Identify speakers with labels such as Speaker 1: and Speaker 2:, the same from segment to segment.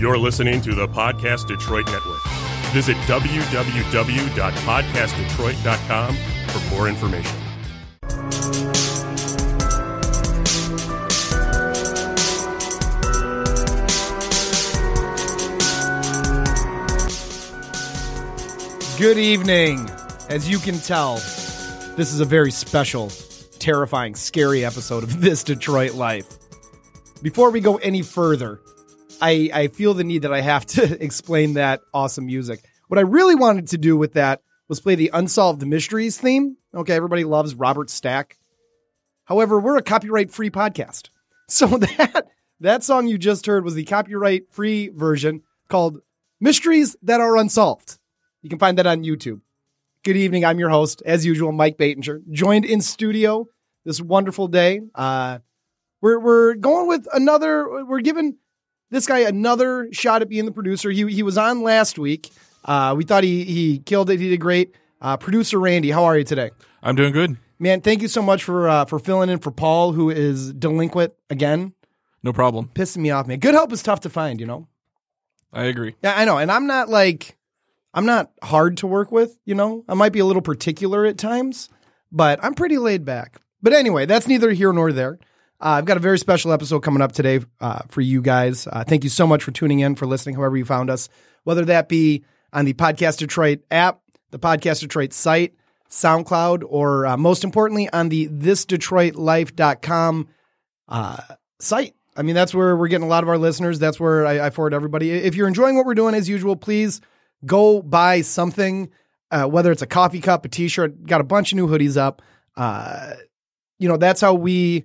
Speaker 1: You're listening to the Podcast Detroit Network. Visit www.podcastdetroit.com for more information.
Speaker 2: Good evening. As you can tell, this is a very special, terrifying, scary episode of This Detroit Life. Before we go any further, I, I feel the need that I have to explain that awesome music. What I really wanted to do with that was play the Unsolved Mysteries theme. Okay, everybody loves Robert Stack. However, we're a copyright free podcast. So that that song you just heard was the copyright free version called Mysteries That Are Unsolved. You can find that on YouTube. Good evening. I'm your host, as usual, Mike Batinger, joined in studio this wonderful day. Uh, we're we're going with another. We're giving this guy another shot at being the producer. He he was on last week. Uh, we thought he he killed it. He did great. Uh, producer Randy, how are you today?
Speaker 3: I'm doing good.
Speaker 2: Man, thank you so much for uh, for filling in for Paul, who is delinquent again.
Speaker 3: No problem.
Speaker 2: Pissing me off, man. Good help is tough to find, you know.
Speaker 3: I agree.
Speaker 2: Yeah, I know, and I'm not like I'm not hard to work with, you know. I might be a little particular at times, but I'm pretty laid back. But anyway, that's neither here nor there. Uh, I've got a very special episode coming up today uh, for you guys. Uh, thank you so much for tuning in, for listening, however you found us, whether that be on the Podcast Detroit app, the Podcast Detroit site, SoundCloud, or uh, most importantly, on the thisdetroitlife.com uh, site. I mean, that's where we're getting a lot of our listeners. That's where I, I forward everybody. If you're enjoying what we're doing, as usual, please go buy something, uh, whether it's a coffee cup, a t-shirt, got a bunch of new hoodies up. Uh, you know, that's how we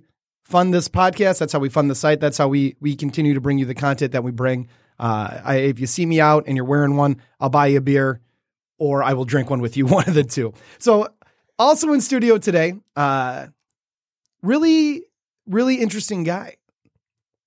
Speaker 2: fund this podcast. That's how we fund the site. That's how we, we continue to bring you the content that we bring. Uh, I, if you see me out and you're wearing one, I'll buy you a beer or I will drink one with you, one of the two. So also in studio today, uh, really, really interesting guy.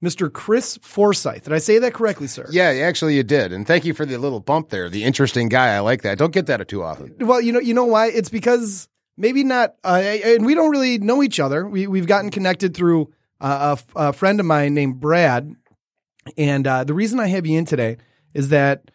Speaker 2: Mr. Chris Forsyth. Did I say that correctly, sir?
Speaker 4: Yeah, actually you did. And thank you for the little bump there. The interesting guy. I like that. Don't get that too often.
Speaker 2: Well, you know, you know why? It's because maybe not, uh, and we don't really know each other. We we've gotten connected through uh, a, a friend of mine named Brad, and uh, the reason I have you in today is that,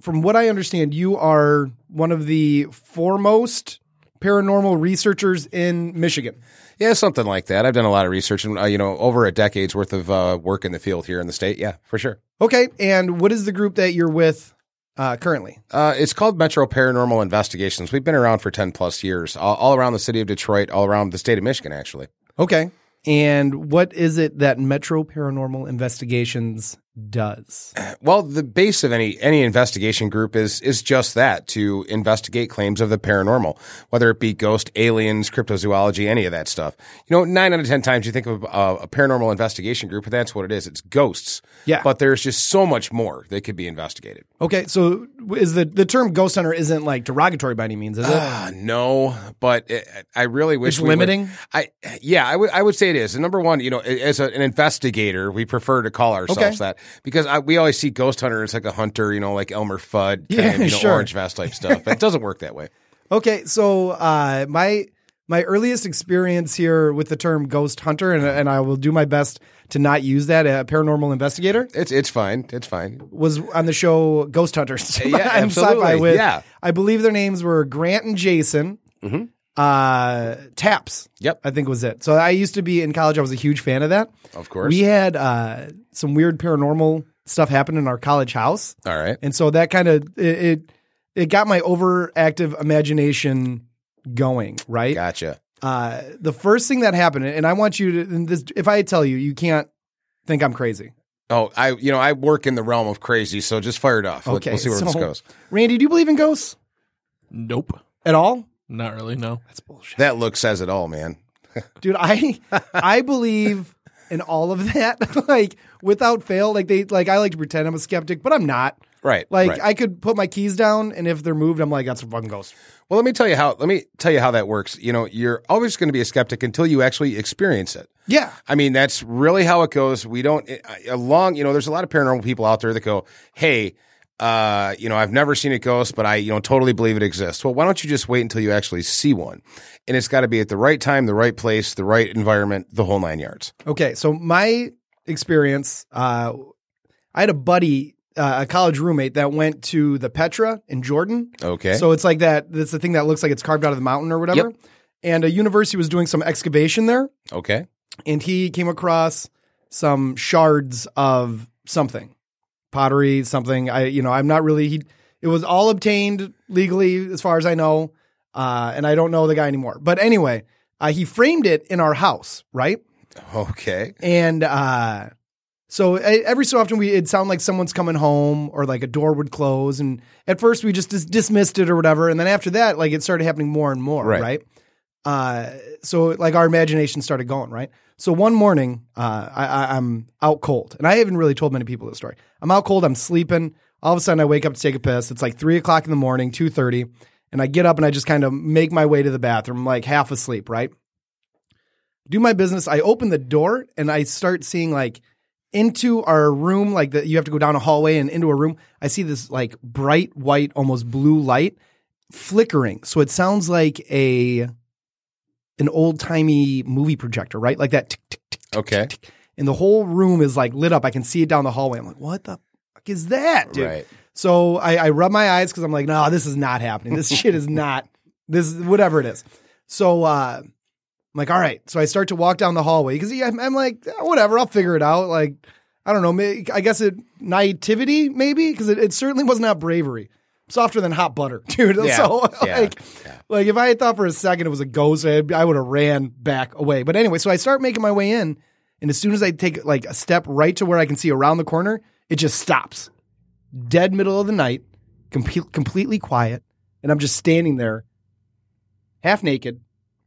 Speaker 2: from what I understand, you are one of the foremost paranormal researchers in Michigan.
Speaker 4: Yeah, something like that. I've done a lot of research and, uh, you know, over a decade's worth of uh, work in the field here in the state. Yeah, for sure.
Speaker 2: Okay, and what is the group that you're with uh, currently?
Speaker 4: Uh, it's called Metro Paranormal Investigations. We've been around for 10 plus years, all, all around the city of Detroit, all around the state of Michigan, actually.
Speaker 2: Okay, and what is it that Metro Paranormal Investigations does?
Speaker 4: Well, the base of any any investigation group is is just that to investigate claims of the paranormal, whether it be ghost, aliens, cryptozoology, any of that stuff. You know, nine out of ten times you think of a, a paranormal investigation group, but that's what it is. It's ghosts.
Speaker 2: Yeah.
Speaker 4: But there's just so much more that could be investigated.
Speaker 2: Okay, so is the the term ghost hunter isn't like derogatory by any means, is it?
Speaker 4: Ah, no, but it, I really wish
Speaker 2: It's
Speaker 4: we would-
Speaker 2: limiting?
Speaker 4: I yeah, I would I would say it is. And number one, you know, as a, an investigator, we prefer to call ourselves
Speaker 2: Okay.
Speaker 4: that because I, we always see ghost hunter as like a hunter, you know, like Elmer Fudd,
Speaker 2: Yeah,
Speaker 4: of, you know,
Speaker 2: sure.
Speaker 4: orange vest type stuff. But it doesn't work that way.
Speaker 2: Okay, so uh, my my earliest experience here with the term ghost hunter, and, and I will do my best to not use that. A paranormal investigator
Speaker 4: It's it's fine. It's fine.
Speaker 2: was on the show Ghost Hunters.
Speaker 4: Yeah, absolutely.
Speaker 2: With,
Speaker 4: Yeah.
Speaker 2: I believe their names were Grant and Jason. Uh, Taps.
Speaker 4: Yep.
Speaker 2: I think was it. So I used to be in college. I was a huge fan of that.
Speaker 4: Of course.
Speaker 2: We had uh, some weird paranormal stuff happen in our college house.
Speaker 4: All right.
Speaker 2: And so that kind of it, it it got my overactive imagination going, right?
Speaker 4: Gotcha.
Speaker 2: Uh, the first thing that happened, and I want you to, and this, if I tell you, you can't think I'm crazy.
Speaker 4: Oh, I you know I work in the realm of crazy, so just fire it off. Let-
Speaker 2: Okay,
Speaker 4: we'll see where this
Speaker 2: so-
Speaker 4: goes.
Speaker 2: Randy, do you believe in ghosts
Speaker 3: Nope.
Speaker 2: at all?
Speaker 3: Not really. No.
Speaker 2: That's bullshit,
Speaker 4: That look says it all, man.
Speaker 2: dude. I I believe in all of that, like without fail. Like they, like I like to pretend I'm a skeptic, but I'm not.
Speaker 4: Right.
Speaker 2: Like
Speaker 4: right.
Speaker 2: I could put my keys down, and if they're moved, I'm like, that's a fucking ghost.
Speaker 4: Well, let me tell you how. Let me tell you how that works. You know, you're always going to be a skeptic until you actually experience it.
Speaker 2: Yeah.
Speaker 4: I mean, that's really how it goes. We don't eh, along. You know, there's a lot of paranormal people out there that go, "Hey, uh, you know, I've never seen a ghost, but I, you know, totally believe it exists." Well, why don't you just wait until you actually see one? And it's got to be at the right time, the right place, the right environment, the whole nine yards.
Speaker 2: Okay, so my experience, uh, I had a buddy, uh, a college roommate that went to the Petra in Jordan.
Speaker 4: Okay.
Speaker 2: So it's like that. That's the thing that looks like it's carved out of the mountain or whatever.
Speaker 4: Yep.
Speaker 2: And a university was doing some excavation there,
Speaker 4: okay.
Speaker 2: and he came across some shards of something, pottery, something. I, you know, I'm not really. He, it was all obtained legally, as far as I know, uh, and I don't know the guy anymore. But anyway, uh, he framed it in our house, right?
Speaker 4: Okay.
Speaker 2: And uh, so every so often we it'd sound like someone's coming home or like a door would close. And at first we just dis- dismissed it or whatever. And then after that, like it started happening more and more,
Speaker 4: Right.
Speaker 2: right? Uh, so like our imagination started going, right? So one morning, uh, I, I'm out cold, and I haven't really told many people this story. I'm out cold. I'm sleeping. All of a sudden, I wake up to take a piss. It's like three o'clock in the morning, two thirty, and I get up and I just kind of make my way to the bathroom, like half asleep, right? do my business. I open the door and I start seeing like into our room, like that you have to go down a hallway and into a room. I see this like bright white, almost blue light flickering. So it sounds like a an old timey movie projector, right? Like that. Tick, tick, tick,
Speaker 4: Okay.
Speaker 2: And the whole room is like lit up. I can see it down the hallway. I'm like, what the fuck is that, dude?
Speaker 4: Right.
Speaker 2: So I, I rub my eyes because I'm like, no, this is not happening. This shit is not this whatever it is. So uh, I'm like, all right. So I start to walk down the hallway because I'm, I'm like, "Eh, whatever, I'll figure it out. Like, I don't know. I guess it naivety maybe because it, it certainly was not bravery. Softer than hot butter, dude.
Speaker 4: Yeah,
Speaker 2: So
Speaker 4: yeah,
Speaker 2: like,
Speaker 4: yeah.
Speaker 2: like if I had thought for a second it was a ghost, I, I would have ran back away. But anyway, so I start making my way in, and as soon as I take like a step right to where I can see around the corner, it just stops. Dead middle of the night, com- completely quiet, and I'm just standing there, half naked,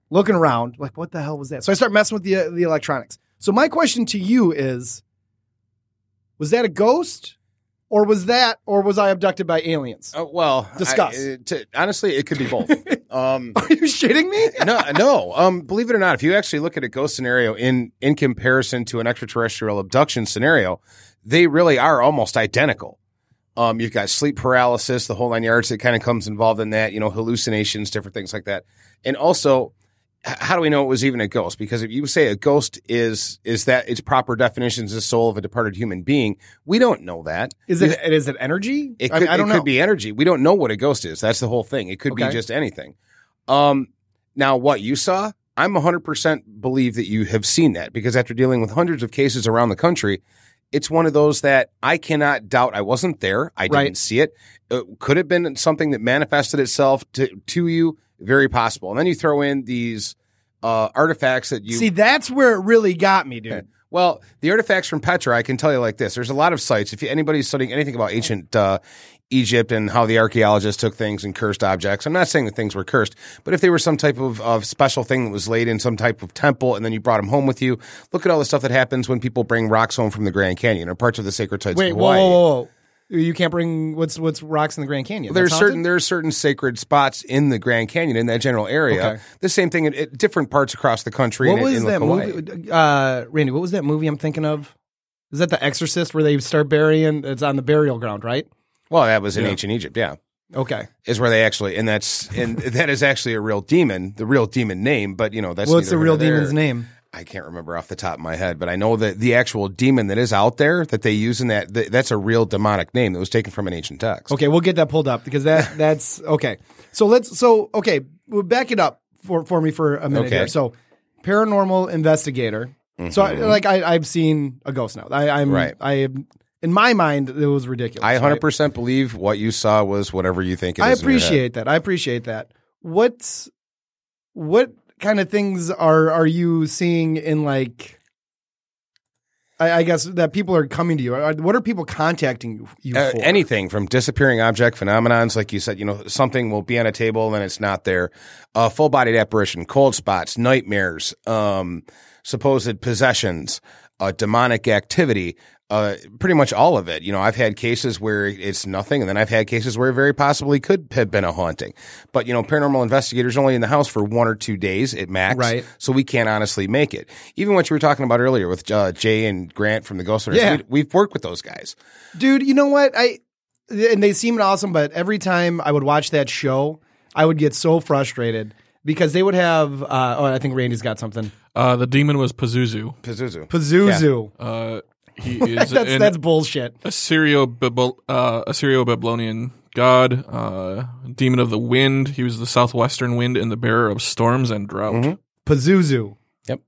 Speaker 2: looking around, like what the hell was that? So I start messing with the uh, the electronics. So my question to you is, was that a ghost, or was that, or was I abducted by aliens?
Speaker 4: Uh, well,
Speaker 2: Discuss.
Speaker 4: I- uh, to- honestly, it could be both. um,
Speaker 2: Are you shitting me?
Speaker 4: no, no. Um, believe it or not, if you actually look at a ghost scenario in in comparison to an extraterrestrial abduction scenario, they really are almost identical. Um, you've got sleep paralysis, the whole nine yards that kind of comes involved in that. You know, hallucinations, different things like that, and also. How do we know it was even a ghost? Because if you say a ghost is is that its proper definition is the soul of a departed human being, we don't know that.
Speaker 2: Is it is it energy?
Speaker 4: It
Speaker 2: I
Speaker 4: could,
Speaker 2: mean, I don't
Speaker 4: it
Speaker 2: know.
Speaker 4: could be energy. We don't know what a ghost is. That's the whole thing. It could
Speaker 2: Okay.
Speaker 4: be just anything. Um, now, what you saw, I'm 100% believe that you have seen that because after dealing with hundreds of cases around the country, it's one of those that I cannot doubt. I wasn't there. I didn't
Speaker 2: Right.
Speaker 4: see it. It could have been something that manifested itself to, to you. Very possible. And then you throw in these uh, artifacts that you
Speaker 2: See, that's where it really got me, dude.
Speaker 4: well, the artifacts from Petra, I can tell you like this: there's a lot of sites. If you, anybody's studying anything about ancient uh, Egypt and how the archaeologists took things and cursed objects, I'm not saying that things were cursed, but if they were some type of, of special thing that was laid in some type of temple and then you brought them home with you, look at all the stuff that happens when people bring rocks home from the Grand Canyon or parts of the sacred sites
Speaker 2: Wait,
Speaker 4: of Hawaii.
Speaker 2: whoa, whoa, whoa! You can't bring what's what's rocks in the Grand Canyon.
Speaker 4: There's certain
Speaker 2: haunted?
Speaker 4: there's certain sacred spots in the Grand Canyon in that general area.
Speaker 2: Okay.
Speaker 4: The same thing in, in different parts across the country.
Speaker 2: What
Speaker 4: and
Speaker 2: was that
Speaker 4: Hawaii.
Speaker 2: movie, uh, Randy? What was that movie I'm thinking of? Is that The Exorcist where they start burying? It's on the burial ground, right?
Speaker 4: Well, that was in ancient Egypt. Yeah.
Speaker 2: Okay.
Speaker 4: is where they actually and that's and that is actually a real demon, the real demon name. But you know that's
Speaker 2: What's the real demon's name?
Speaker 4: I can't remember off the top of my head, but I know that the actual demon that is out there that they use in that th- that's a real demonic name that was taken from an ancient text.
Speaker 2: Okay, we'll get that pulled up because that that's okay. So let's so okay, we'll back it up for for me for a minute
Speaker 4: Okay.
Speaker 2: here. So paranormal investigator. So I, like I I've seen a ghost now. I, I'm
Speaker 4: Mm-hmm. Right.
Speaker 2: I in my mind it was ridiculous.
Speaker 4: I 100% believe what you saw was whatever you think it is.
Speaker 2: I
Speaker 4: in your head.
Speaker 2: appreciate that. I appreciate that. What's what kind of things are are you seeing in like? I, I guess that people are coming to you. Are- What are people contacting you, you
Speaker 4: Uh,
Speaker 2: for?
Speaker 4: anything from disappearing object phenomenons, like you said, you know, something will be on a table and it's not there. Uh, full bodied apparition, cold spots, nightmares, um, supposed possessions, uh, demonic activity, uh, pretty much all of it. You know, I've had cases where it's nothing, and then I've had cases where it very possibly could have been a haunting. But you know, paranormal investigators are only in the house for one or two days at max,
Speaker 2: Right.
Speaker 4: So we can't honestly make it. Even what you were talking about earlier with uh, Jay and Grant from the Ghost Hunters,
Speaker 2: Yeah.
Speaker 4: we, we've worked with those guys.
Speaker 2: dude you know what i and they seemed awesome but every time i would watch that show i would get so frustrated because they would have uh, oh i think randy's got something
Speaker 3: Uh, the demon was Pazuzu.
Speaker 4: Pazuzu.
Speaker 2: pazuzu
Speaker 3: Uh, He is
Speaker 2: that's
Speaker 3: an
Speaker 2: that's bullshit.
Speaker 3: Assyrio uh, Assyrio Babylonian god, uh, demon of the wind. He was the southwestern wind and the bearer of storms and drought.
Speaker 2: Mm-hmm. Pazuzu. Yep.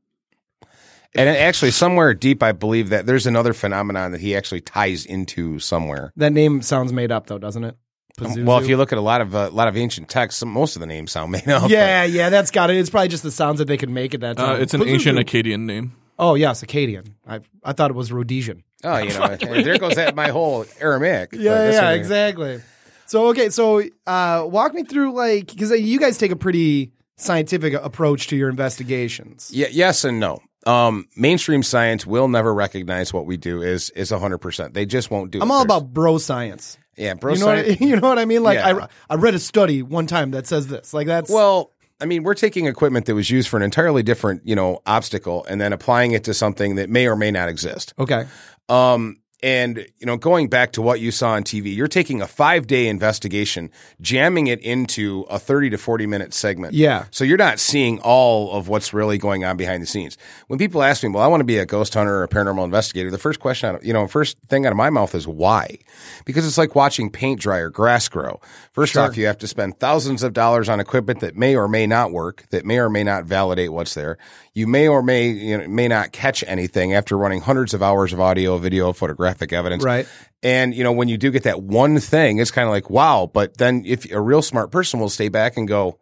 Speaker 4: And actually, somewhere deep, I believe that there's another phenomenon that he actually ties into somewhere.
Speaker 2: That name sounds made up, though, doesn't it? Pazuzu.
Speaker 4: Well, if you look at a lot of a lot of ancient texts, some, most of the names sound made up.
Speaker 2: yeah, yeah, that's got it. It's probably just the sounds that they could make at that
Speaker 3: Uh,
Speaker 2: time.
Speaker 3: it's an
Speaker 2: Pazuzu.
Speaker 3: ancient Akkadian name.
Speaker 2: Oh yes, Akkadian. I I thought it was Rhodesian.
Speaker 4: oh, you know, there goes that my whole Aramaic.
Speaker 2: Yeah, yeah, exactly. So okay, so uh, walk me through like because you guys take a pretty scientific approach to your investigations.
Speaker 4: Yeah, yes and no. Um, mainstream science will never recognize what we do is is hundred percent. They just won't do. It.
Speaker 2: I'm
Speaker 4: it.
Speaker 2: all
Speaker 4: There's-
Speaker 2: about bro science.
Speaker 4: yeah, bro.
Speaker 2: you know,
Speaker 4: science.
Speaker 2: what, you know what I mean? Like
Speaker 4: Yeah.
Speaker 2: I I read a study one time that says this. Like that's
Speaker 4: Well, I mean, we're taking equipment that was used for an entirely different, you know, obstacle, and then applying it to something that may or may not exist.
Speaker 2: okay.
Speaker 4: Um, and you know, going back to what you saw on TV, you're taking a five day investigation, jamming it into a thirty to forty minute segment.
Speaker 2: Yeah.
Speaker 4: So you're not seeing all of what's really going on behind the scenes. When people ask me, "Well, I want to be a ghost hunter or a paranormal investigator," the first question, out of, you know, first thing out of my mouth is why? Because it's like watching paint dry or grass grow. First off, you have to spend thousands of dollars on equipment that may or may not work, that may or may not validate what's there. You may or may you know, may not catch anything after running hundreds of hours of audio, video, photographic evidence.
Speaker 2: Right.
Speaker 4: And you know, when you do get that one thing, it's kind of like wow. But then, if a real smart person will stay back and go,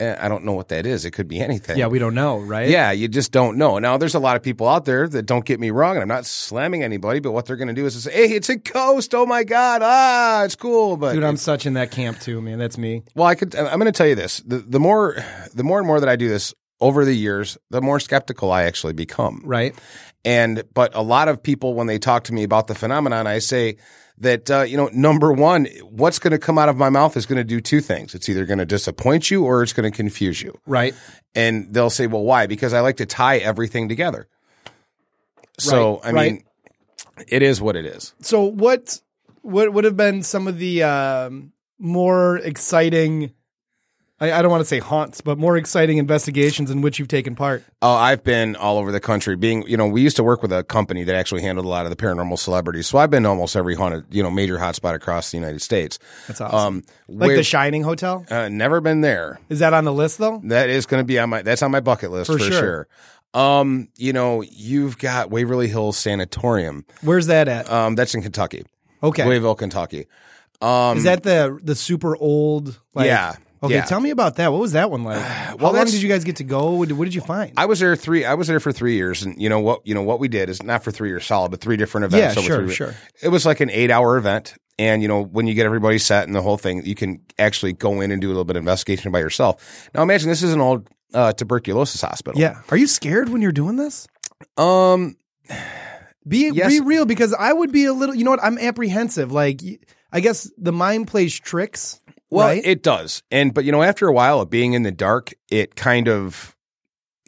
Speaker 4: eh, "I don't know what that is. It could be anything."
Speaker 2: Yeah, we don't know, right?
Speaker 4: Yeah, you just don't know. Now, there's a lot of people out there that don't get me wrong, and I'm not slamming anybody, but what they're going to do is say, "Hey, it's a ghost! Oh my god! Ah, it's cool!" But
Speaker 2: Dude, I'm such in that camp too, man. That's me.
Speaker 4: well, I could. I'm going to tell you this: the, the more, the more and more that I do this over the years, the more skeptical I actually become.
Speaker 2: Right.
Speaker 4: And but a lot of people, when they talk to me about the phenomenon, I say that uh, you know, number one, what's going to come out of my mouth is going to do two things. It's either going to disappoint you or it's going to confuse you.
Speaker 2: Right.
Speaker 4: And they'll say, "Well, why?" Because I like to tie everything together. So
Speaker 2: Right,
Speaker 4: I
Speaker 2: right.
Speaker 4: mean, it is what it is.
Speaker 2: So what what would have been some of the um, more exciting I, I don't want to say haunts, but more exciting investigations in which you've taken part.
Speaker 4: Oh, I've been all over the country. Being, you know, we used to work with a company that actually handled a lot of the paranormal celebrities. So I've been to almost every haunted, you know, major hotspot across the United States.
Speaker 2: That's awesome.
Speaker 4: Um,
Speaker 2: like the Shining Hotel?
Speaker 4: uh, never been there.
Speaker 2: Is that on the list though?
Speaker 4: That is going to be on my. That's on my bucket list
Speaker 2: For
Speaker 4: for,
Speaker 2: sure.
Speaker 4: sure. Um, you know, you've got Waverly Hills Sanatorium.
Speaker 2: Where's that at?
Speaker 4: Um, that's in Kentucky,
Speaker 2: Okay.
Speaker 4: Louisville, Kentucky. Um,
Speaker 2: Is that the the super old like
Speaker 4: Yeah,
Speaker 2: Okay,
Speaker 4: yeah.
Speaker 2: tell me about that. What was that one like? How long did you guys get to go? What did, you find?
Speaker 4: I was there three. I was there for three years, and you know what? You know what we did is not for three years solid, but three different events.
Speaker 2: Yeah, sure,
Speaker 4: three-
Speaker 2: sure.
Speaker 4: It was like an eight-hour event, and you know when you get everybody set and the whole thing, you can actually go in and do a little bit of investigation by yourself. Now imagine this is an old uh, tuberculosis hospital.
Speaker 2: yeah. Are you scared when you're doing this?
Speaker 4: Um.
Speaker 2: Be
Speaker 4: Yes.
Speaker 2: be real because I would be a little. You know what? I'm apprehensive. Like I guess the mind plays tricks.
Speaker 4: Well,
Speaker 2: right?
Speaker 4: it does, and but you know, after a while of being in the dark, it kind of,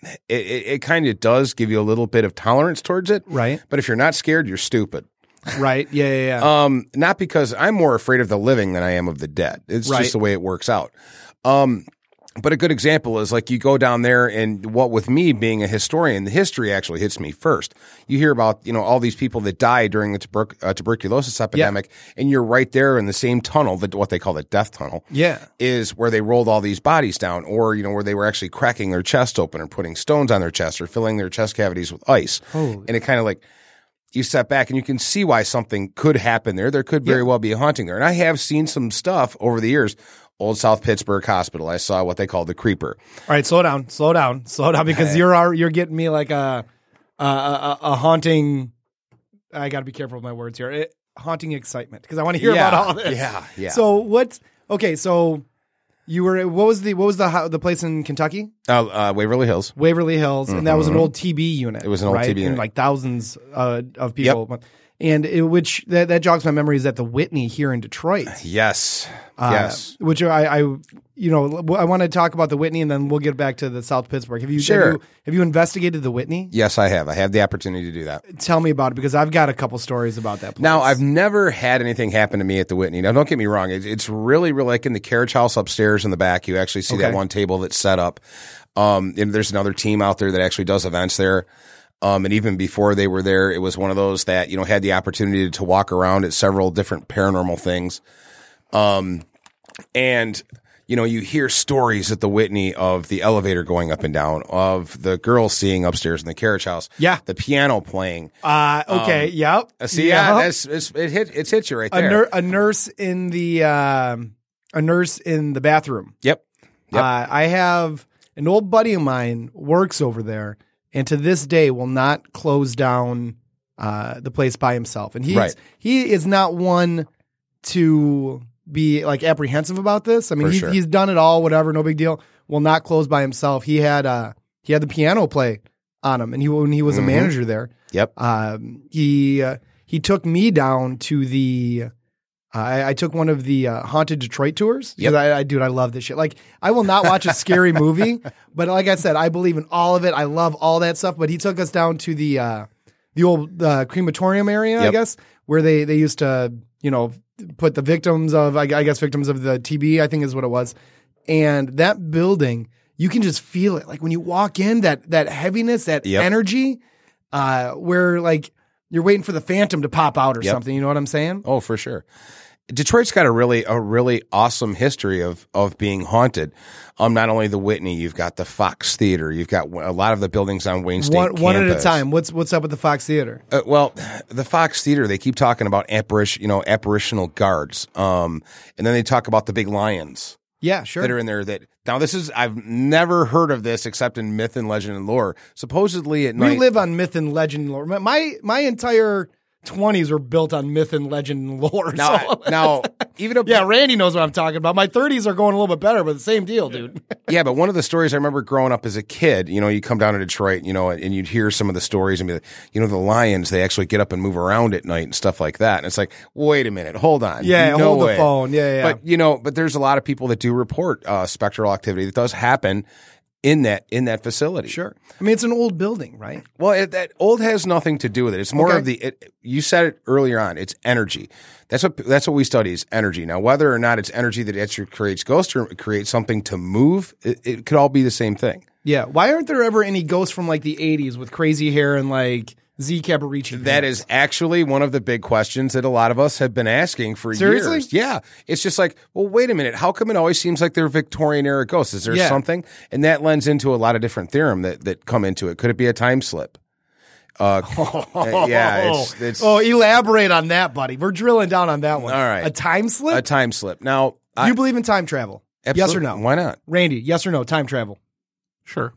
Speaker 4: it, it, it kind of does give you a little bit of tolerance towards it.
Speaker 2: right.
Speaker 4: But if you're not scared, you're stupid.
Speaker 2: Right. Yeah. Yeah. yeah.
Speaker 4: Um, not because I'm more afraid of the living than I am of the dead. It's
Speaker 2: Right.
Speaker 4: just the way it works out. Um, but a good example is like you go down there and what with me being a historian, the history actually hits me first. You hear about, you know, all these people that died during the tuber- uh, tuberculosis epidemic and you're right there in the same tunnel, that what they call the death tunnel.
Speaker 2: yeah.
Speaker 4: Is where they rolled all these bodies down, or you know, where they were actually cracking their chest open or putting stones on their chest or filling their chest cavities with ice.
Speaker 2: Holy-
Speaker 4: And it kind of like you step back and you can see why something could happen there. There could very well be a haunting there. And I have seen some stuff over the years. Old South Pittsburg Hospital. I saw what they call the creeper.
Speaker 2: All right. Slow down. Slow down. Slow down because you're you're getting me like a a, a, a haunting. I got to be careful with my words here. It, haunting excitement because I want to hear
Speaker 4: Yeah,
Speaker 2: about all this.
Speaker 4: yeah, yeah.
Speaker 2: So what? Okay. So you were what was the what was the the place in Kentucky?
Speaker 4: Uh, uh, Waverly Hills.
Speaker 2: Waverly Hills, and that was an old TB unit.
Speaker 4: Mm-hmm. It was an old
Speaker 2: right?
Speaker 4: TB
Speaker 2: and
Speaker 4: unit.
Speaker 2: like thousands uh, of people. And it, which that, that jogs my memory is at the Whitney here in Detroit.
Speaker 4: Yes.
Speaker 2: Uh,
Speaker 4: yes.
Speaker 2: Which I, I, you know, I want to talk about the Whitney, and then we'll get back to the South Pittsburg. Have you,
Speaker 4: Sure.
Speaker 2: have you, have you investigated the Whitney?
Speaker 4: Yes, I have. I have the opportunity to do that.
Speaker 2: Tell me about it because I've got a couple stories about that. Place.
Speaker 4: Now, I've never had anything happen to me at the Whitney. Now, don't get me wrong. It's, it's really, really like in the carriage house upstairs in the back. You actually see that one table that's set up. Um, and there's another team out there that actually does events there. Um, and even before they were there, it was one of those that you know had the opportunity to walk around at several different paranormal things. Um, and you know, you hear stories at the Whitney of the elevator going up and down, of the girls seeing upstairs in the carriage house,
Speaker 2: Yeah.
Speaker 4: the piano playing.
Speaker 2: Uh, okay. yep.
Speaker 4: Uh, See, yeah,
Speaker 2: Yep.
Speaker 4: that's it's, it hit it's hit you right
Speaker 2: a,
Speaker 4: there.
Speaker 2: nur- a nurse in the um, a nurse in the bathroom.
Speaker 4: yep. Yep.
Speaker 2: Uh, I have an old buddy of mine works over there, and to this day will not close down uh, the place by himself. And he's
Speaker 4: Right.
Speaker 2: he is not one to be like apprehensive about this. I mean, he,
Speaker 4: sure.
Speaker 2: he's done it all, whatever, no big deal. Will not close by himself. He had uh he had the piano play on him, and he when he was
Speaker 4: Mhm.
Speaker 2: a manager there.
Speaker 4: Yep.
Speaker 2: Um, he uh, he took me down to the. I, I took one of the uh, haunted Detroit tours.
Speaker 4: Yep.
Speaker 2: I, I, dude, I love this shit. Like, I will not watch a scary movie, but like I said, I believe in all of it. I love all that stuff. But he took us down to the uh, the old uh, crematorium area, I guess, where they they used to, you know, put the victims of, I, I guess, victims of the TB. I think is what it was. And that building, you can just feel it. Like when you walk in, that that heaviness, that
Speaker 4: Yep.
Speaker 2: energy, uh, where like you're waiting for the phantom to pop out or
Speaker 4: Yep.
Speaker 2: something. You know what I'm saying?
Speaker 4: Oh, for sure. Detroit's got a really a really awesome history of of being haunted. Um, not only the Whitney, you've got the Fox Theater, you've got a lot of the buildings on Wayne State
Speaker 2: one one at a time. What's what's up with the Fox Theater?
Speaker 4: Uh, well, the Fox Theater, they keep talking about apparition, you know, apparitional guards. Um, and then they talk about the big lions
Speaker 2: Yeah, sure.
Speaker 4: that are in there. That now this is I've never heard of this except in myth and legend and lore. Supposedly at
Speaker 2: we
Speaker 4: night, we
Speaker 2: live on myth and legend lore. My- My my entire twenties were built on myth and legend and lore.
Speaker 4: now,
Speaker 2: so-
Speaker 4: now even a,
Speaker 2: yeah, Randy knows what I'm talking about. My thirties are going a little bit better, but the same deal, dude.
Speaker 4: Yeah, but one of the stories I remember growing up as a kid, you know, you come down to Detroit, you know, and you'd hear some of the stories and be like, you know, the lions, they actually get up and move around at night and stuff like that. And it's like, wait a minute, hold on.
Speaker 2: Yeah,
Speaker 4: No
Speaker 2: hold the
Speaker 4: way.
Speaker 2: phone. Yeah, yeah.
Speaker 4: But, you know, but there's a lot of people that do report uh, spectral activity that does happen in that in that facility.
Speaker 2: sure. I mean, it's an old building, right?
Speaker 4: Well, it, that old has nothing to do with it. It's more
Speaker 2: Okay.
Speaker 4: of the. It, you said it earlier on. It's energy. That's what that's what we study is energy. Now, whether or not it's energy that actually creates ghosts or creates something to move, it, it could all be the same thing.
Speaker 2: Yeah. Why aren't there ever any ghosts from like the '80s with crazy hair and like Z Cavaricci?
Speaker 4: That is actually one of the big questions that a lot of us have been asking for
Speaker 2: Seriously?
Speaker 4: years. Yeah. It's just like, well, wait a minute. How come it always seems like they're Victorian era ghosts? Is there
Speaker 2: Yeah.
Speaker 4: something? And that lends into a lot of different theorem that, that come into it. Could it be a time slip? Uh, uh, yeah, it's, it's
Speaker 2: oh, elaborate on that, buddy. We're drilling down on that one.
Speaker 4: All right.
Speaker 2: A time slip?
Speaker 4: a time slip. Now,
Speaker 2: Do
Speaker 4: I,
Speaker 2: you believe in time travel? Yes or no?
Speaker 4: Why not?
Speaker 2: Randy, yes or no? Time travel.
Speaker 3: Sure.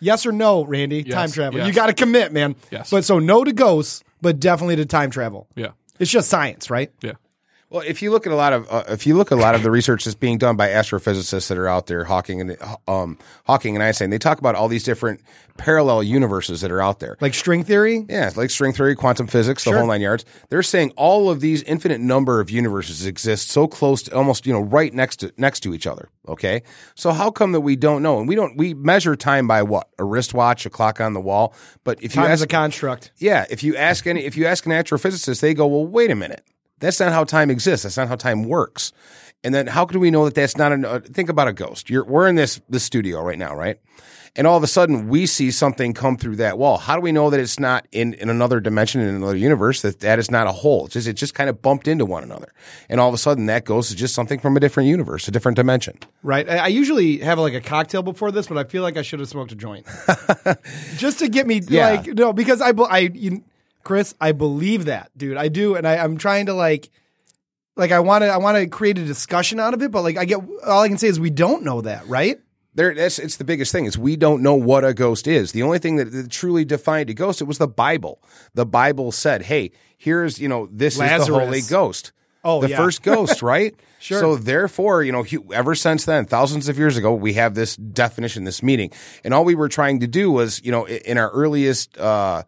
Speaker 2: Yes or no, Randy?
Speaker 3: Yes,
Speaker 2: time travel.
Speaker 3: yes.
Speaker 2: You got to commit, man.
Speaker 3: Yes.
Speaker 2: But so no to ghosts, but definitely to time travel.
Speaker 3: Yeah.
Speaker 2: It's just science, right?
Speaker 3: Yeah.
Speaker 4: Well, if you look at a lot of uh, if you look at a lot of the research that's being done by astrophysicists that are out there, Hawking and um, Hawking and Einstein, they talk about all these different parallel universes that are out there.
Speaker 2: Like string theory.
Speaker 4: Yeah, like string theory, quantum physics, the
Speaker 2: Sure.
Speaker 4: whole nine yards. They're saying all of these infinite number of universes exist so close to almost, you know, right next to next to each other. Okay. So how come that we don't know? And we don't we measure time by what? A wristwatch, a clock on the wall. But if you
Speaker 2: Time is
Speaker 4: ask
Speaker 2: a construct.
Speaker 4: Yeah, if you ask any if you ask an astrophysicist, they go, Well, wait a minute. That's not how time exists. That's not how time works. And then how can we know that that's not a uh, think about a ghost. You're we're in this this studio right now, right? And all of a sudden we see something come through that wall. How do we know that it's not in, in another dimension in another universe that that is not a hole? It's just it just kind of bumped into one another. And all of a sudden that ghost is just something from a different universe, a different dimension.
Speaker 2: Right. I, I usually have like a cocktail before this, but I feel like I should have smoked a joint just to get me
Speaker 4: Yeah.
Speaker 2: like no because I I you, Chris I believe that dude I do and I, I'm trying to like like I want to I want to create a discussion out of it, but like I get all I can say is we don't know that, right?
Speaker 4: There, that's it's the biggest thing is we don't know what a ghost is. The only thing that, that truly defined a ghost it was the Bible. The Bible said, "Hey, here's you know this is the Holy Ghost,
Speaker 2: Oh,
Speaker 4: the
Speaker 2: yeah.
Speaker 4: first ghost, right?
Speaker 2: Sure.
Speaker 4: So therefore, you know, ever since then, thousands of years ago, we have this definition, this meaning, and all we were trying to do was, you know, in our earliest. uh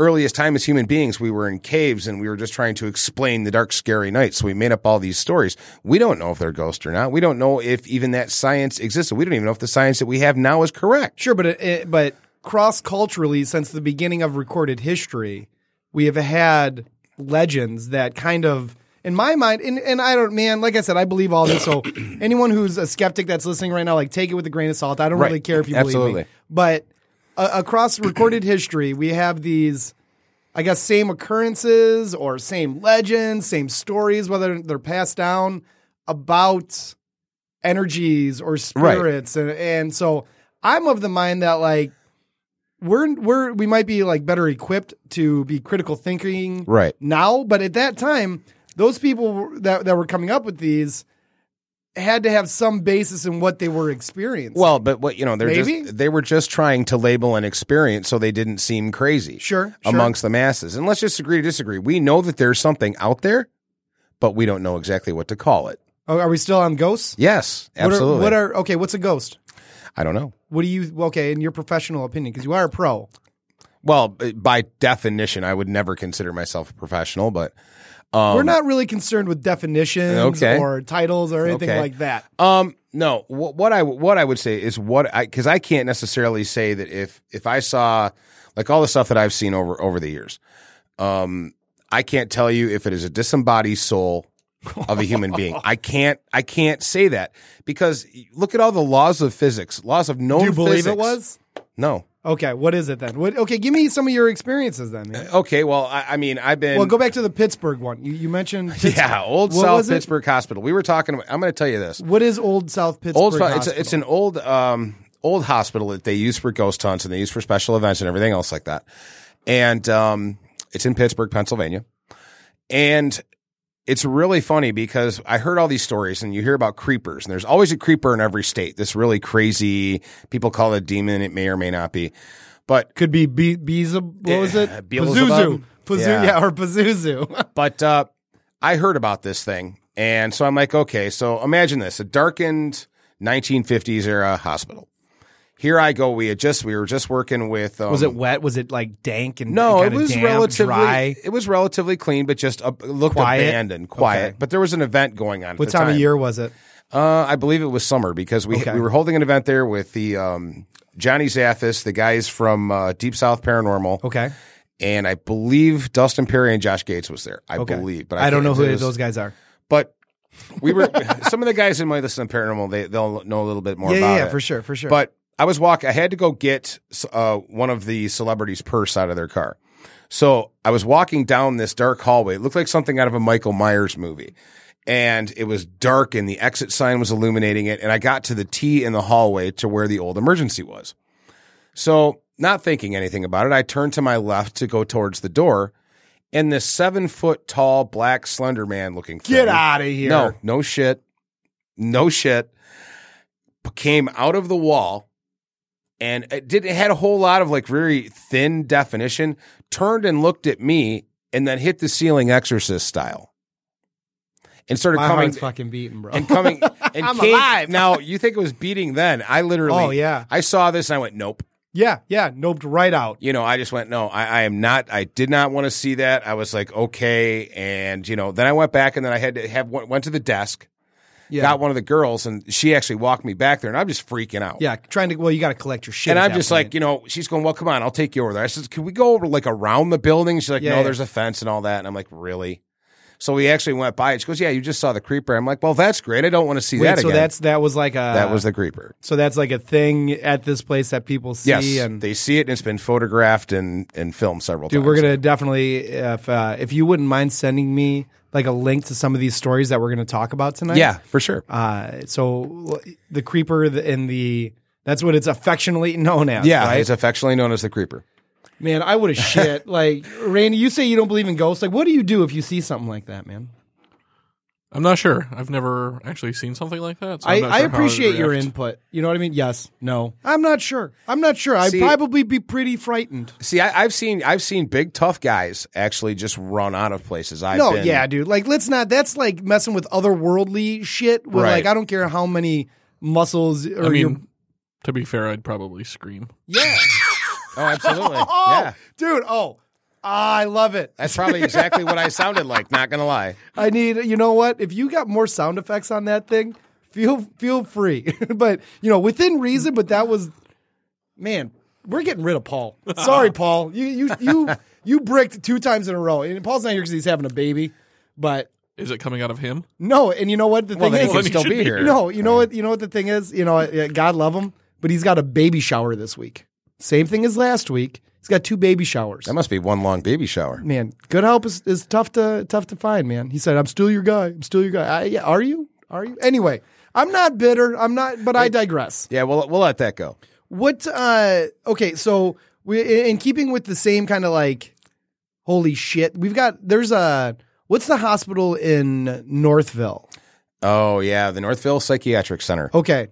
Speaker 4: Earliest time as human beings, we were in caves and we were just trying to explain the dark, scary night. So we made up all these stories. We don't know if they're ghosts or not. We don't know if even that science existed. We don't even know if the science that we have now is correct.
Speaker 2: Sure, but it, it, but cross culturally, since the beginning of recorded history, we have had legends that kind of, in my mind, and, and I don't, man, like I said, I believe all this. So anyone who's a skeptic that's listening right now, like take it with a grain of salt. I don't
Speaker 4: Right.
Speaker 2: really care if you believe
Speaker 4: Absolutely.
Speaker 2: me, but uh, across recorded history, we have these, I guess, same occurrences or same legends, same stories, whether they're passed down about energies or spirits, and and so I'm of the mind that like we're we're we might be like better equipped to be critical thinking
Speaker 4: Right.
Speaker 2: now, but at that time, those people that that were coming up with these had to have some basis in what they were experiencing.
Speaker 4: Well, but what you know, they're
Speaker 2: Maybe?
Speaker 4: just they were just trying to label an experience so they didn't seem crazy.
Speaker 2: Sure, sure.
Speaker 4: amongst the masses. And let's just agree to disagree. We know that there's something out there, but we don't know exactly what to call it.
Speaker 2: Oh, are we still on ghosts?
Speaker 4: Yes,
Speaker 2: What are-
Speaker 4: absolutely.
Speaker 2: What are, okay? What's a ghost?
Speaker 4: I don't know.
Speaker 2: What do you okay in your professional opinion? Because you are a pro.
Speaker 4: Well, by definition, I would never consider myself a professional, but um,
Speaker 2: We're not really concerned with definitions
Speaker 4: Okay.
Speaker 2: or titles or anything
Speaker 4: Okay.
Speaker 2: like that.
Speaker 4: Um, no. What, what I what I would say is what I because I can't necessarily say that if if I saw like all the stuff that I've seen over over the years, um, I can't tell you if it is a disembodied soul of a human being. I can't I can't say that because look at all the laws of physics, laws of known.
Speaker 2: Do you believe
Speaker 4: physics.
Speaker 2: it was?
Speaker 4: No.
Speaker 2: Okay, what is it then? What, okay, give me some of your experiences then. man.
Speaker 4: Okay. Well, I, I mean, I've been
Speaker 2: Well, go back to the Pittsburgh one. You, you mentioned Pittsburgh.
Speaker 4: yeah, old
Speaker 2: What
Speaker 4: South
Speaker 2: was it?
Speaker 4: Pittsburgh Hospital. We were talking. About, I'm going to tell you this.
Speaker 2: What is Old South Pittsburg?
Speaker 4: old it's,
Speaker 2: Hospital?
Speaker 4: it's an old um old hospital that they use for ghost hunts and they use for special events and everything else like that and um it's in pittsburgh pennsylvania and it's really funny because i heard all these stories and you hear about creepers and there's always a creeper in every state this really crazy people call it a demon it may or may not be but
Speaker 2: could be Be- Beelzebub. What was it?
Speaker 4: Eh, Beelzebub?
Speaker 2: Pazuzu.
Speaker 4: Yeah.
Speaker 2: yeah. or Pazuzu.
Speaker 4: But uh, I heard about this thing, and so I'm like, okay, so imagine this: a darkened 1950s era hospital. Here I go. We had just we were just working with. Um,
Speaker 2: was it wet? Was it like dank and
Speaker 4: No, it was
Speaker 2: damp,
Speaker 4: relatively
Speaker 2: dry?
Speaker 4: it was relatively clean, but just uh, looked
Speaker 2: Quiet?
Speaker 4: abandoned, quiet.
Speaker 2: Okay.
Speaker 4: But there was an event going on. At
Speaker 2: What
Speaker 4: the
Speaker 2: time, of year was it?
Speaker 4: Uh, I believe it was summer because we
Speaker 2: Okay.
Speaker 4: we were holding an event there with the um, Johnny Zaffis, the guys from uh, Deep South Paranormal,
Speaker 2: Okay.
Speaker 4: and I believe Dustin Pari and Josh Gates was there. I
Speaker 2: Okay.
Speaker 4: believe, but
Speaker 2: I, don't know who
Speaker 4: was-
Speaker 2: those guys are.
Speaker 4: But we were some of the guys in my listen to paranormal. They they'll know a little bit more
Speaker 2: Yeah,
Speaker 4: about
Speaker 2: yeah, yeah,
Speaker 4: it
Speaker 2: for sure, for sure.
Speaker 4: But I was walking. I had to go get uh, one of the celebrities' purse out of their car. So I was walking down this dark hallway. It looked like something out of a Michael Myers movie. And it was dark and the exit sign was illuminating it. And I got to the T in the hallway to where the old emergency was. So not thinking anything about it, I turned to my left to go towards the door. And this seven foot tall, black, slender man looking
Speaker 2: Get out of here.
Speaker 4: no, no shit. No shit. Came out of the wall and it did it had a whole lot of like very thin definition, turned and looked at me and then hit the ceiling exorcist style. And started
Speaker 2: My
Speaker 4: coming
Speaker 2: fucking beating, bro.
Speaker 4: and coming and
Speaker 2: I'm
Speaker 4: came,
Speaker 2: alive.
Speaker 4: Now you think it was beating then. I literally
Speaker 2: Oh, yeah.
Speaker 4: I saw this and I went, Nope.
Speaker 2: yeah, yeah, noped right out.
Speaker 4: You know, I just went, no, I, I am not, I did not want to see that. I was like, okay. And, you know, then I went back and then I had to have, went, went to the desk,
Speaker 2: Yeah,
Speaker 4: got one of the girls, and she actually walked me back there, and I'm just freaking out.
Speaker 2: yeah, trying to. Well, you got to collect your shit.
Speaker 4: And I'm just
Speaker 2: point.
Speaker 4: like, you know, she's going, well, come on, I'll take you over there. I said, can we go over like around the building? She's like,
Speaker 2: Yeah,
Speaker 4: no,
Speaker 2: yeah.
Speaker 4: there's a fence and all that. And I'm like, really? So we actually went by it. She goes, yeah, you just saw the creeper. I'm like, well, that's great. I don't want to see
Speaker 2: Wait,
Speaker 4: that
Speaker 2: so
Speaker 4: again.
Speaker 2: that's that was like a
Speaker 4: that was the creeper.
Speaker 2: so that's like a thing at this place that people see.
Speaker 4: Yes,
Speaker 2: and
Speaker 4: they see it, and it's been photographed and, and filmed several
Speaker 2: dude,
Speaker 4: times.
Speaker 2: we're gonna definitely if uh, if you wouldn't mind sending me like a link to some of these stories that we're gonna talk about tonight.
Speaker 4: yeah, for sure.
Speaker 2: Uh, so the creeper and the that's what it's affectionately known as.
Speaker 4: yeah,
Speaker 2: right?
Speaker 4: it's affectionately known as the creeper.
Speaker 2: Man, I would have shit. Like Randy, you say you don't believe in ghosts. Like, what do you do if you see something like that, man?
Speaker 3: I'm not sure. I've never actually seen something like that. So
Speaker 2: I,
Speaker 3: I'm
Speaker 2: I appreciate your input. You know what I mean? Yes, no. I'm not sure. I'm not sure. I'd
Speaker 4: See-
Speaker 2: probably be pretty frightened.
Speaker 4: See, I, I've seen I've seen big tough guys actually just run out of places. I've
Speaker 2: no,
Speaker 4: been,
Speaker 2: yeah, dude. Like, let's not. That's like messing with otherworldly shit. Where
Speaker 4: Right.
Speaker 2: like, I don't care how many muscles or
Speaker 3: I mean,
Speaker 2: your
Speaker 3: to be fair, I'd probably scream.
Speaker 2: yeah.
Speaker 4: Oh, absolutely.
Speaker 2: Oh,
Speaker 4: yeah,
Speaker 2: dude. Oh, I love it.
Speaker 4: that's probably exactly what I sounded like. Not gonna lie.
Speaker 2: I need. You know what? If you got more sound effects on that thing, feel feel free. but you know, within reason. But that was, man. We're getting rid of Paul. Sorry, Paul. You you you you bricked two times in a row. And Paul's not here because he's having a baby. But
Speaker 3: Is it coming out of him?
Speaker 2: no, and you know what the
Speaker 4: Well,
Speaker 2: thing
Speaker 4: then
Speaker 2: is?
Speaker 4: can
Speaker 3: he
Speaker 4: still be
Speaker 3: be
Speaker 4: here.
Speaker 2: No, you know what? You know what the thing is? You know, uh, God love him, but he's got a baby shower this week. Same thing as last week. He's got two baby showers.
Speaker 4: That must be one long baby shower.
Speaker 2: man, good help is, is tough to tough to find, man. He said, "I'm still your guy. I'm still your guy." I, yeah, are you? Are you? Anyway, I'm not bitter. I'm not, but I digress.
Speaker 4: Yeah, we'll we'll let that go.
Speaker 2: What? uh Okay, so we in keeping with the same kind of like, holy shit, we've got there's a what's the hospital in Northville?
Speaker 4: Oh yeah, the Northville Psychiatric Center
Speaker 2: Okay,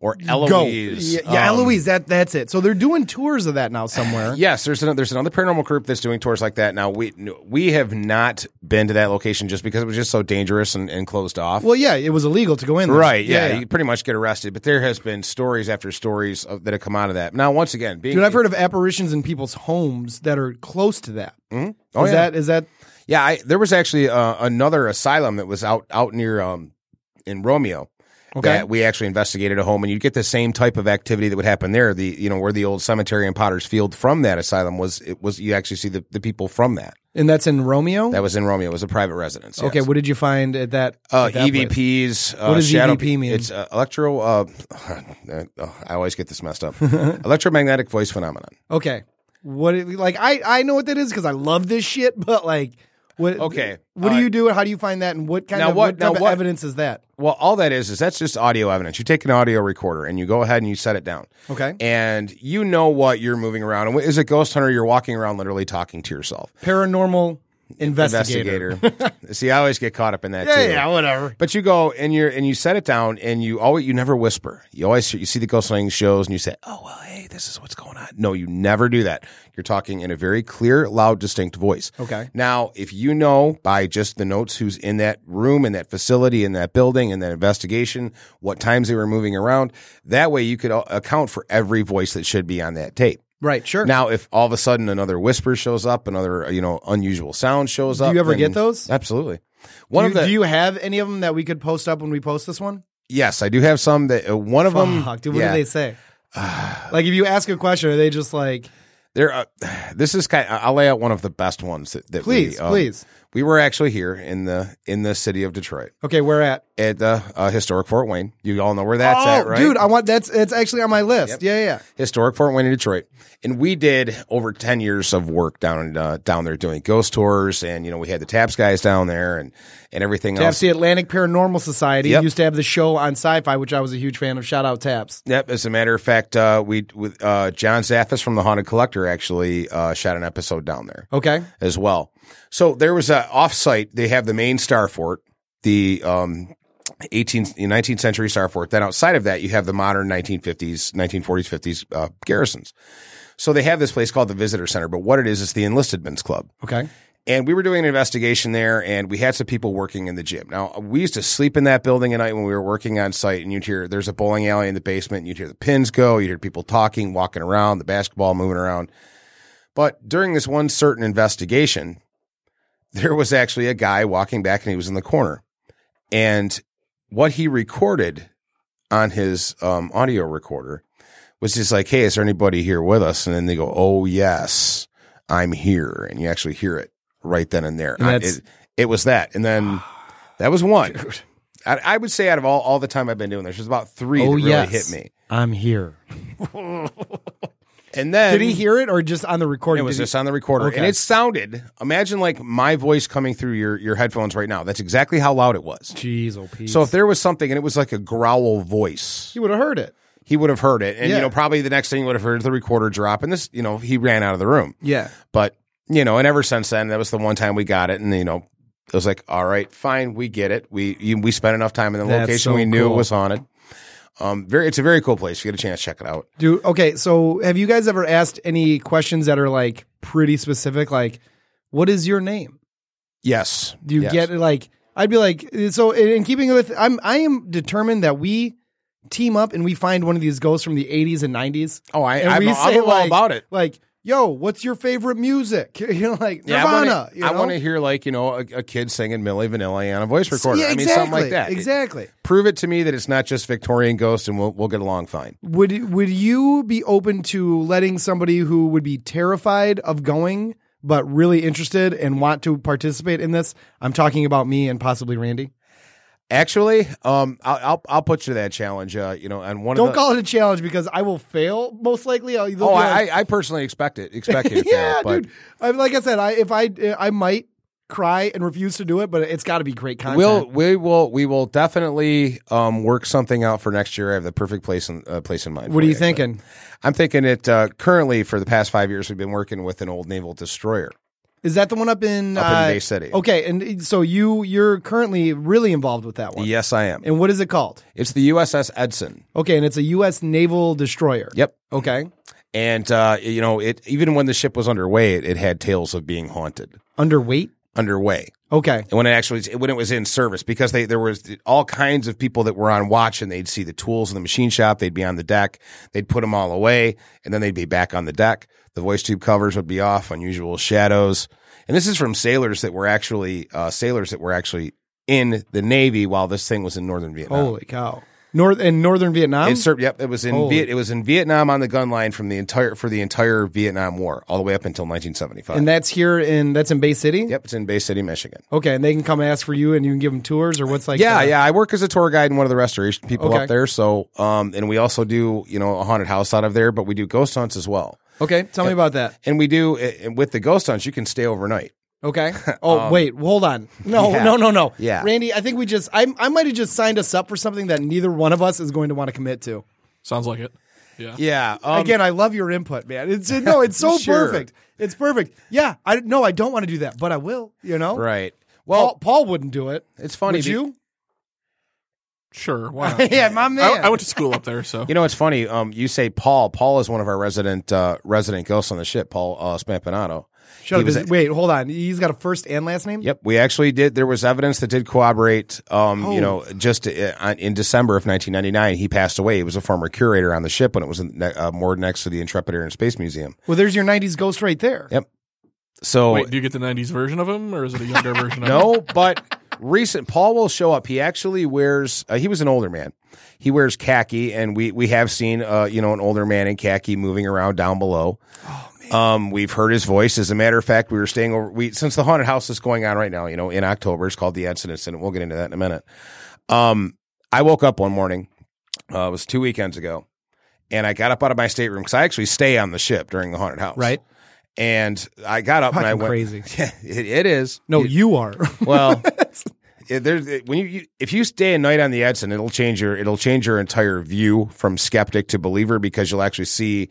Speaker 4: or
Speaker 2: go.
Speaker 4: Eloise.
Speaker 2: Yeah, yeah
Speaker 4: Um,
Speaker 2: Eloise. That that's it. So they're doing tours of that now somewhere.
Speaker 4: Yes, there's another, there's another paranormal group that's doing tours like that. Now we we have not been to that location just because it was just so dangerous and, and closed off.
Speaker 2: Well, yeah, it was illegal to go in. There.
Speaker 4: right? Yeah, you pretty much get arrested. But there has been stories after stories of, that have come out of that. Now, once again, being
Speaker 2: Dude, I've heard of apparitions in people's homes that are close to that.
Speaker 4: Oh,
Speaker 2: is
Speaker 4: yeah.
Speaker 2: that is that
Speaker 4: Yeah, I, there was actually uh, another asylum that was out out near um in Romeo.
Speaker 2: Okay.
Speaker 4: that we actually investigated a home, and you get the same type of activity that would happen there. The you know where the old cemetery in Potter's Field from that asylum was it was you actually see the, the people from that.
Speaker 2: and that's in Romeo?
Speaker 4: That was in Romeo. It was a private residence.
Speaker 2: Okay,
Speaker 4: yes.
Speaker 2: what did you find at that?
Speaker 4: Uh,
Speaker 2: at that?
Speaker 4: EVPs. Uh,
Speaker 2: What does
Speaker 4: shadow
Speaker 2: EVP mean?
Speaker 4: It's uh, electro. Uh, oh, I always get this messed up. Electromagnetic voice phenomenon.
Speaker 2: Okay, what like I I know what that is because I love this shit, but like what?
Speaker 4: Okay,
Speaker 2: what do
Speaker 4: uh,
Speaker 2: you do? How do you find that? And what kind of
Speaker 4: what-
Speaker 2: what, type of
Speaker 4: what-
Speaker 2: evidence is that?
Speaker 4: Well, all that is is that's just audio evidence. You take an audio recorder and you go ahead and you set it down.
Speaker 2: Okay,
Speaker 4: And you know what you're moving around. And as a ghost hunter, you're walking around literally talking to yourself.
Speaker 2: paranormal investigator.
Speaker 4: Investigator. See, I always get caught up in that
Speaker 2: yeah,
Speaker 4: too.
Speaker 2: yeah, whatever.
Speaker 4: But you go and you're and you set it down and you always you never whisper. You always you see the ghost hunting shows and you say, "Oh well, hey, this is what's going on." No, you never do that. You're talking in a very clear, loud, distinct voice.
Speaker 2: Okay.
Speaker 4: Now, if you know by just the notes who's in that room, in that facility, in that building, in that investigation, what times they were moving around, that way you could account for every voice that should be on that tape.
Speaker 2: Right, sure.
Speaker 4: Now, if all of a sudden another whisper shows up, another you know unusual sound shows up, do
Speaker 2: you ever get those?
Speaker 4: Absolutely. One
Speaker 2: do,
Speaker 4: of
Speaker 2: you,
Speaker 4: the
Speaker 2: do you have any of them that we could post up when we post this one?
Speaker 4: yes, I do have some that uh, one of them.
Speaker 2: Dude, what
Speaker 4: yeah,
Speaker 2: do they say? like if you ask a question, are they just like,
Speaker 4: There, uh, this is kind. I'll lay out one of the best ones that, that
Speaker 2: please,
Speaker 4: we, um,
Speaker 2: please?
Speaker 4: We were actually here in the in the city of Detroit
Speaker 2: Okay, where at?
Speaker 4: at the uh, historic Fort Wayne. You all know where that's
Speaker 2: oh,
Speaker 4: at, right?
Speaker 2: dude, I want that's it's actually on my list. Yeah, yeah, yeah.
Speaker 4: historic Fort Wayne in Detroit, and we did over ten years of work down in, uh, down there doing ghost tours, and you know we had the Taps guys down there and and everything else.
Speaker 2: Taps the Atlantic Paranormal Society
Speaker 4: Yep.
Speaker 2: used to have the show on Sci-Fi, which I was a huge fan of. Shout out Taps.
Speaker 4: Yep. As a matter of fact, uh, we with uh, John Zaffis from the Haunted Collector actually uh, shot an episode down there
Speaker 2: Okay,
Speaker 4: as well. So there was a offsite. They have the main star fort, the um, 18th, 19th century star fort. Then outside of that, you have the modern 1950s, 1940s, 50s uh, garrisons. So they have this place called the Visitor Center, but what it is is the Enlisted Men's Club.
Speaker 2: okay.
Speaker 4: And we were doing an investigation there, and we had some people working in the gym. Now, we used to sleep in that building at night when we were working on site, and you'd hear there's a bowling alley in the basement, and you'd hear the pins go, you'd hear people talking, walking around, the basketball moving around. But during this one certain investigation, there was actually a guy walking back, and he was in the corner. And what he recorded on his um, audio recorder was just like, "Hey, is there anybody here with us?" And then they go, "Oh yes, I'm here," and you actually hear it right then and there.
Speaker 2: And
Speaker 4: I- it, it was that, and then that was one. I, I would say out of all, all the time I've been doing this, there's about three
Speaker 2: Oh
Speaker 4: that really
Speaker 2: yes,
Speaker 4: hit me.
Speaker 2: I'm here.
Speaker 4: And then
Speaker 2: Did he hear it or just on the recording?
Speaker 4: It was
Speaker 2: Did he-
Speaker 4: just on the recorder,
Speaker 2: Okay.
Speaker 4: and it sounded. Imagine like my voice coming through your your headphones right now. That's exactly how loud it was.
Speaker 2: Jeez, oh Pete.
Speaker 4: So if there was something and it was like a growl voice,
Speaker 2: he would have heard it.
Speaker 4: he would have heard it, and
Speaker 2: Yeah.
Speaker 4: you know probably the next thing he would have heard the recorder drop, and this you know he ran out of the room.
Speaker 2: Yeah.
Speaker 4: But you know, and ever since then, that was the one time we got it, and you know, it was like, all right, fine, we get it. We you, we spent enough time in the
Speaker 2: That's
Speaker 4: location,
Speaker 2: so
Speaker 4: we knew
Speaker 2: cool.
Speaker 4: it was haunted. Um, very, it's a very cool place. If you get a chance, to check it out.
Speaker 2: Dude, okay, so have you guys ever asked any questions that are like pretty specific? Like, what is your name?
Speaker 4: Yes,
Speaker 2: Do you
Speaker 4: Yes.
Speaker 2: get like? I'd be like, so in in keeping with, I'm I am determined that we team up and we find one of these ghosts from the 80s and 90s.
Speaker 4: Oh, I,
Speaker 2: and
Speaker 4: I'm,
Speaker 2: we
Speaker 4: I'm
Speaker 2: say
Speaker 4: all
Speaker 2: like,
Speaker 4: about it.
Speaker 2: Like, yo, what's your favorite music? You know, like Nirvana.
Speaker 4: I want to. I want to hear like you know a, a kid singing Milli Vanilli on a voice recorder.
Speaker 2: Yeah,
Speaker 4: I mean
Speaker 2: exactly,
Speaker 4: something like that.
Speaker 2: Exactly.
Speaker 4: Prove it to me that it's not just Victorian ghosts, and we'll we'll get along fine.
Speaker 2: Would would you be open to letting somebody who would be terrified of going but really interested and want to participate in this? I'm talking about me and possibly Randy.
Speaker 4: Actually, um, I'll, I'll I'll put you to that challenge. Uh, you know, and one
Speaker 2: Don't
Speaker 4: of the,
Speaker 2: call it a challenge because I will fail most likely. I'll,
Speaker 4: Oh,
Speaker 2: like,
Speaker 4: I, I personally expect it. Expect you to
Speaker 2: yeah,
Speaker 4: fail, but
Speaker 2: dude. I, like I said, I if I I might cry and refuse to do it, but it's got to be great content.
Speaker 4: We'll we will we will definitely um, work something out for next year. I have the perfect place in uh, place in mind.
Speaker 2: what are you
Speaker 4: actually.
Speaker 2: thinking?
Speaker 4: I'm thinking it uh, currently for the past five years we've been working with an old naval destroyer.
Speaker 2: Is that the one up in
Speaker 4: Up in
Speaker 2: uh,
Speaker 4: Bay City.
Speaker 2: Okay, and so you you're currently really involved with that one.
Speaker 4: Yes, I am.
Speaker 2: And what is it called?
Speaker 4: It's the USS Edson.
Speaker 2: Okay, and it's a U.S. naval destroyer.
Speaker 4: Yep.
Speaker 2: Okay.
Speaker 4: And uh, you know, it even when the ship was underway, it, it had tales of being haunted.
Speaker 2: Underweight.
Speaker 4: Underway.
Speaker 2: Okay.
Speaker 4: And when it actually when it was in service, because they there was all kinds of people that were on watch, and they'd see the tools in the machine shop. They'd be on the deck. They'd put them all away, and then they'd be back on the deck. The voice tube covers would be off. Unusual shadows. And this is from sailors that were actually uh, sailors that were actually in the Navy while this thing was in northern Vietnam.
Speaker 2: Holy cow. North in northern Vietnam.
Speaker 4: It served. Yep, it was in
Speaker 2: Holy.
Speaker 4: Viet, it was in Vietnam on the gun line from the entire for the entire Vietnam War all the way up until 1975.
Speaker 2: and that's here in that's in Bay City.
Speaker 4: yep, it's in Bay City, Michigan.
Speaker 2: Okay, and they can come ask for you, and you can give them tours, or what's like?
Speaker 4: yeah,
Speaker 2: the-
Speaker 4: yeah. I work as a tour guide and one of the restoration people
Speaker 2: Okay.
Speaker 4: up there. So, um, and we also do you know a haunted house out of there, but we do ghost hunts as well.
Speaker 2: Okay, tell me about that.
Speaker 4: And we do uh, with the ghost hunts, you can stay overnight.
Speaker 2: Okay. Oh wait, hold on. No,
Speaker 4: Um, yeah.
Speaker 2: no, no, no.
Speaker 4: Yeah.
Speaker 2: Randy, I think we just I I might have just signed us up for something that neither one of us is going to want to commit to.
Speaker 3: Sounds like it. Yeah.
Speaker 4: Yeah. Um,
Speaker 2: Again, I love your input, man. It's no, it's so
Speaker 4: Sure.
Speaker 2: perfect. It's perfect. Yeah, I no, I don't want to do that, but I will. You know,
Speaker 4: right.
Speaker 2: Paul,
Speaker 4: Well,
Speaker 2: Paul wouldn't do it.
Speaker 4: it's funny.
Speaker 2: Would
Speaker 4: be-
Speaker 2: you?
Speaker 3: Sure. Why not?
Speaker 2: yeah, my man.
Speaker 3: I, I went to school up there, so
Speaker 4: You know, it's funny. Um, you say Paul. Paul is one of our resident uh, resident ghosts on the ship. Paul uh, Spampanato.
Speaker 2: Shut up.
Speaker 4: was
Speaker 2: Is- wait, hold on. He's got a first and last name.
Speaker 4: Yep, we actually did. There was evidence that did corroborate. Um,
Speaker 2: Oh.
Speaker 4: you know, just uh, in December of 1999, he passed away. He was a former curator on the ship when it was in, uh, moored next to the Intrepid Air and Space Museum.
Speaker 2: Well, there's your '90s ghost right there.
Speaker 4: Yep. So
Speaker 3: wait, do you get the '90s version of him, or is it a younger version? of him?
Speaker 4: no, but recent Paul will show up. He actually wears. Uh, he was an older man. He wears khaki, and we we have seen uh, you know an older man in khaki moving around down below. Um, we've heard his voice. As a matter of fact, we were staying over. We since the haunted house is going on right now. You know, in October, it's called the Incident, and we'll get into that in a minute. Um, I woke up one morning. Uh, it was two weekends ago, and I got up out of my stateroom because I actually stay on the ship during the haunted house.
Speaker 2: Right.
Speaker 4: And I got up and I went
Speaker 2: crazy.
Speaker 4: Yeah, it, it is.
Speaker 2: No,
Speaker 4: It-
Speaker 2: you are.
Speaker 4: well, there's when you, you if you stay a night on the Edson, it'll change your it'll change your entire view from skeptic to believer because you'll actually see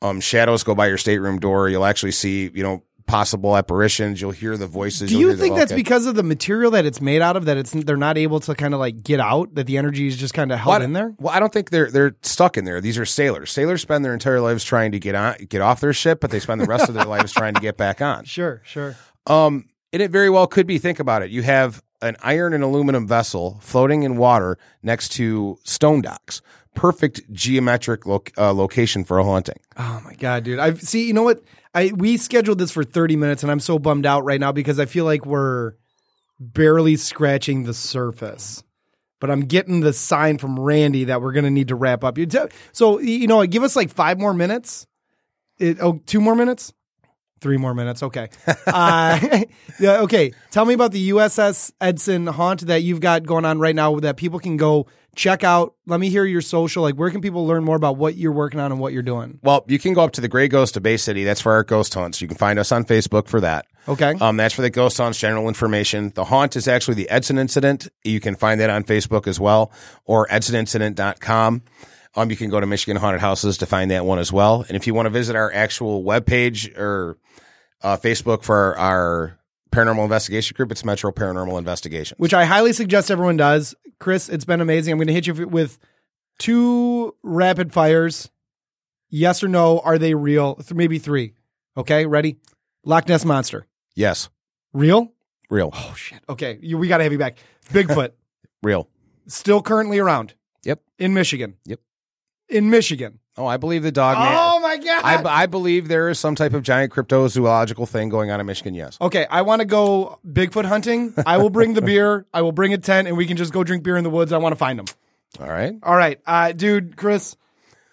Speaker 4: um, shadows go by your stateroom door. You'll actually see you know possible apparitions. You'll hear the voices.
Speaker 2: Do
Speaker 4: the
Speaker 2: think that's
Speaker 4: okay.
Speaker 2: because of the material that it's made out of that it's they're not able to kind of like get out that the energy is just kind of held
Speaker 4: Well,
Speaker 2: in there?
Speaker 4: Well, I don't think they're they're stuck in there. These are sailors. Sailors spend their entire lives trying to get on get off their ship, but they spend the rest of their lives trying to get back on.
Speaker 2: Sure, sure.
Speaker 4: Um, and it very well could be. Think about it. You have an iron and aluminum vessel floating in water next to stone docks. Perfect geometric loc uh, location for a haunting.
Speaker 2: Oh my god, dude! I see. You know what? I we scheduled this for thirty minutes, and I'm so bummed out right now because I feel like we're barely scratching the surface. But I'm getting the sign from Randy that we're gonna need to wrap up. You so you know, give us like five more minutes. It, oh, two more minutes. Three more minutes. Okay. uh, yeah, okay. Tell me about the USS Edson haunt that you've got going on right now that people can go check out. Let me hear your social. Like, where can people learn more about what you're working on and what you're doing?
Speaker 4: Well, you can go up to the Gray Ghost of Bay City. That's for our ghost hunts. You can find us on Facebook for that.
Speaker 2: Okay.
Speaker 4: Um, that's for the ghost hunts, general information. The haunt is actually the Edson incident. You can find that on Facebook as well or edsonincident.com. Um, you can go to Michigan Haunted Houses to find that one as well. And if you want to visit our actual webpage or uh, Facebook for our, paranormal investigation group, it's Metro Paranormal Investigation.
Speaker 2: which I highly suggest everyone does. Chris, it's been amazing. I'm going to hit you with two rapid fires. Yes or no? Are they real? Maybe three. Okay, ready? Loch Ness monster,
Speaker 4: Yes,
Speaker 2: real?
Speaker 4: real,
Speaker 2: Oh shit. Okay, you, we got to have you back. Bigfoot,
Speaker 4: real.
Speaker 2: still currently around
Speaker 4: Yep.
Speaker 2: in Michigan.
Speaker 4: Yep.
Speaker 2: In Michigan.
Speaker 4: Oh, I believe the dog man.
Speaker 2: Oh my god.
Speaker 4: I, I believe there is some type of giant cryptozoological thing going on in Michigan. Yes.
Speaker 2: Okay, I want to go Bigfoot hunting. I will bring the beer. I will bring a tent, and we can just go drink beer in the woods. I want to find them.
Speaker 4: All right.
Speaker 2: All right, uh, dude, Chris,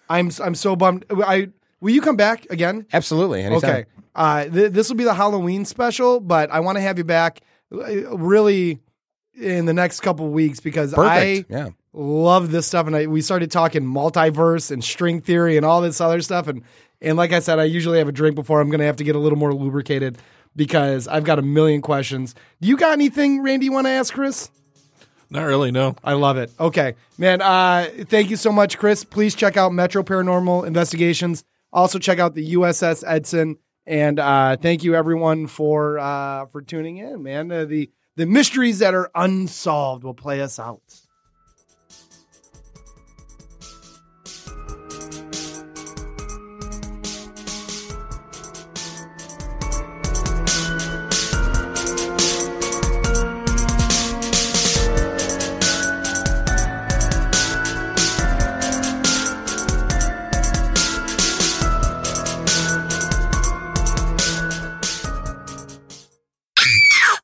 Speaker 2: I'm I'm so bummed. I will you come back again?
Speaker 4: Absolutely. Anytime.
Speaker 2: Okay, uh, th- this will be the Halloween special, but I want to have you back. Uh, Really, in the next couple weeks because
Speaker 4: Perfect.
Speaker 2: I
Speaker 4: yeah.
Speaker 2: Love this stuff, and I, we started talking multiverse and string theory and all this other stuff, and and like I said, I usually have a drink before I'm going to have to get a little more lubricated because I've got a million questions. Do you got anything, Randy? You want to ask Chris?
Speaker 3: Not really. No.
Speaker 2: I love it. Okay, man. Uh, thank you so much, Chris. Please check out Metro Paranormal Investigations. Also check out the USS Edson. And uh, thank you everyone for uh, for tuning in, man. Uh, the the mysteries that are unsolved will play us out.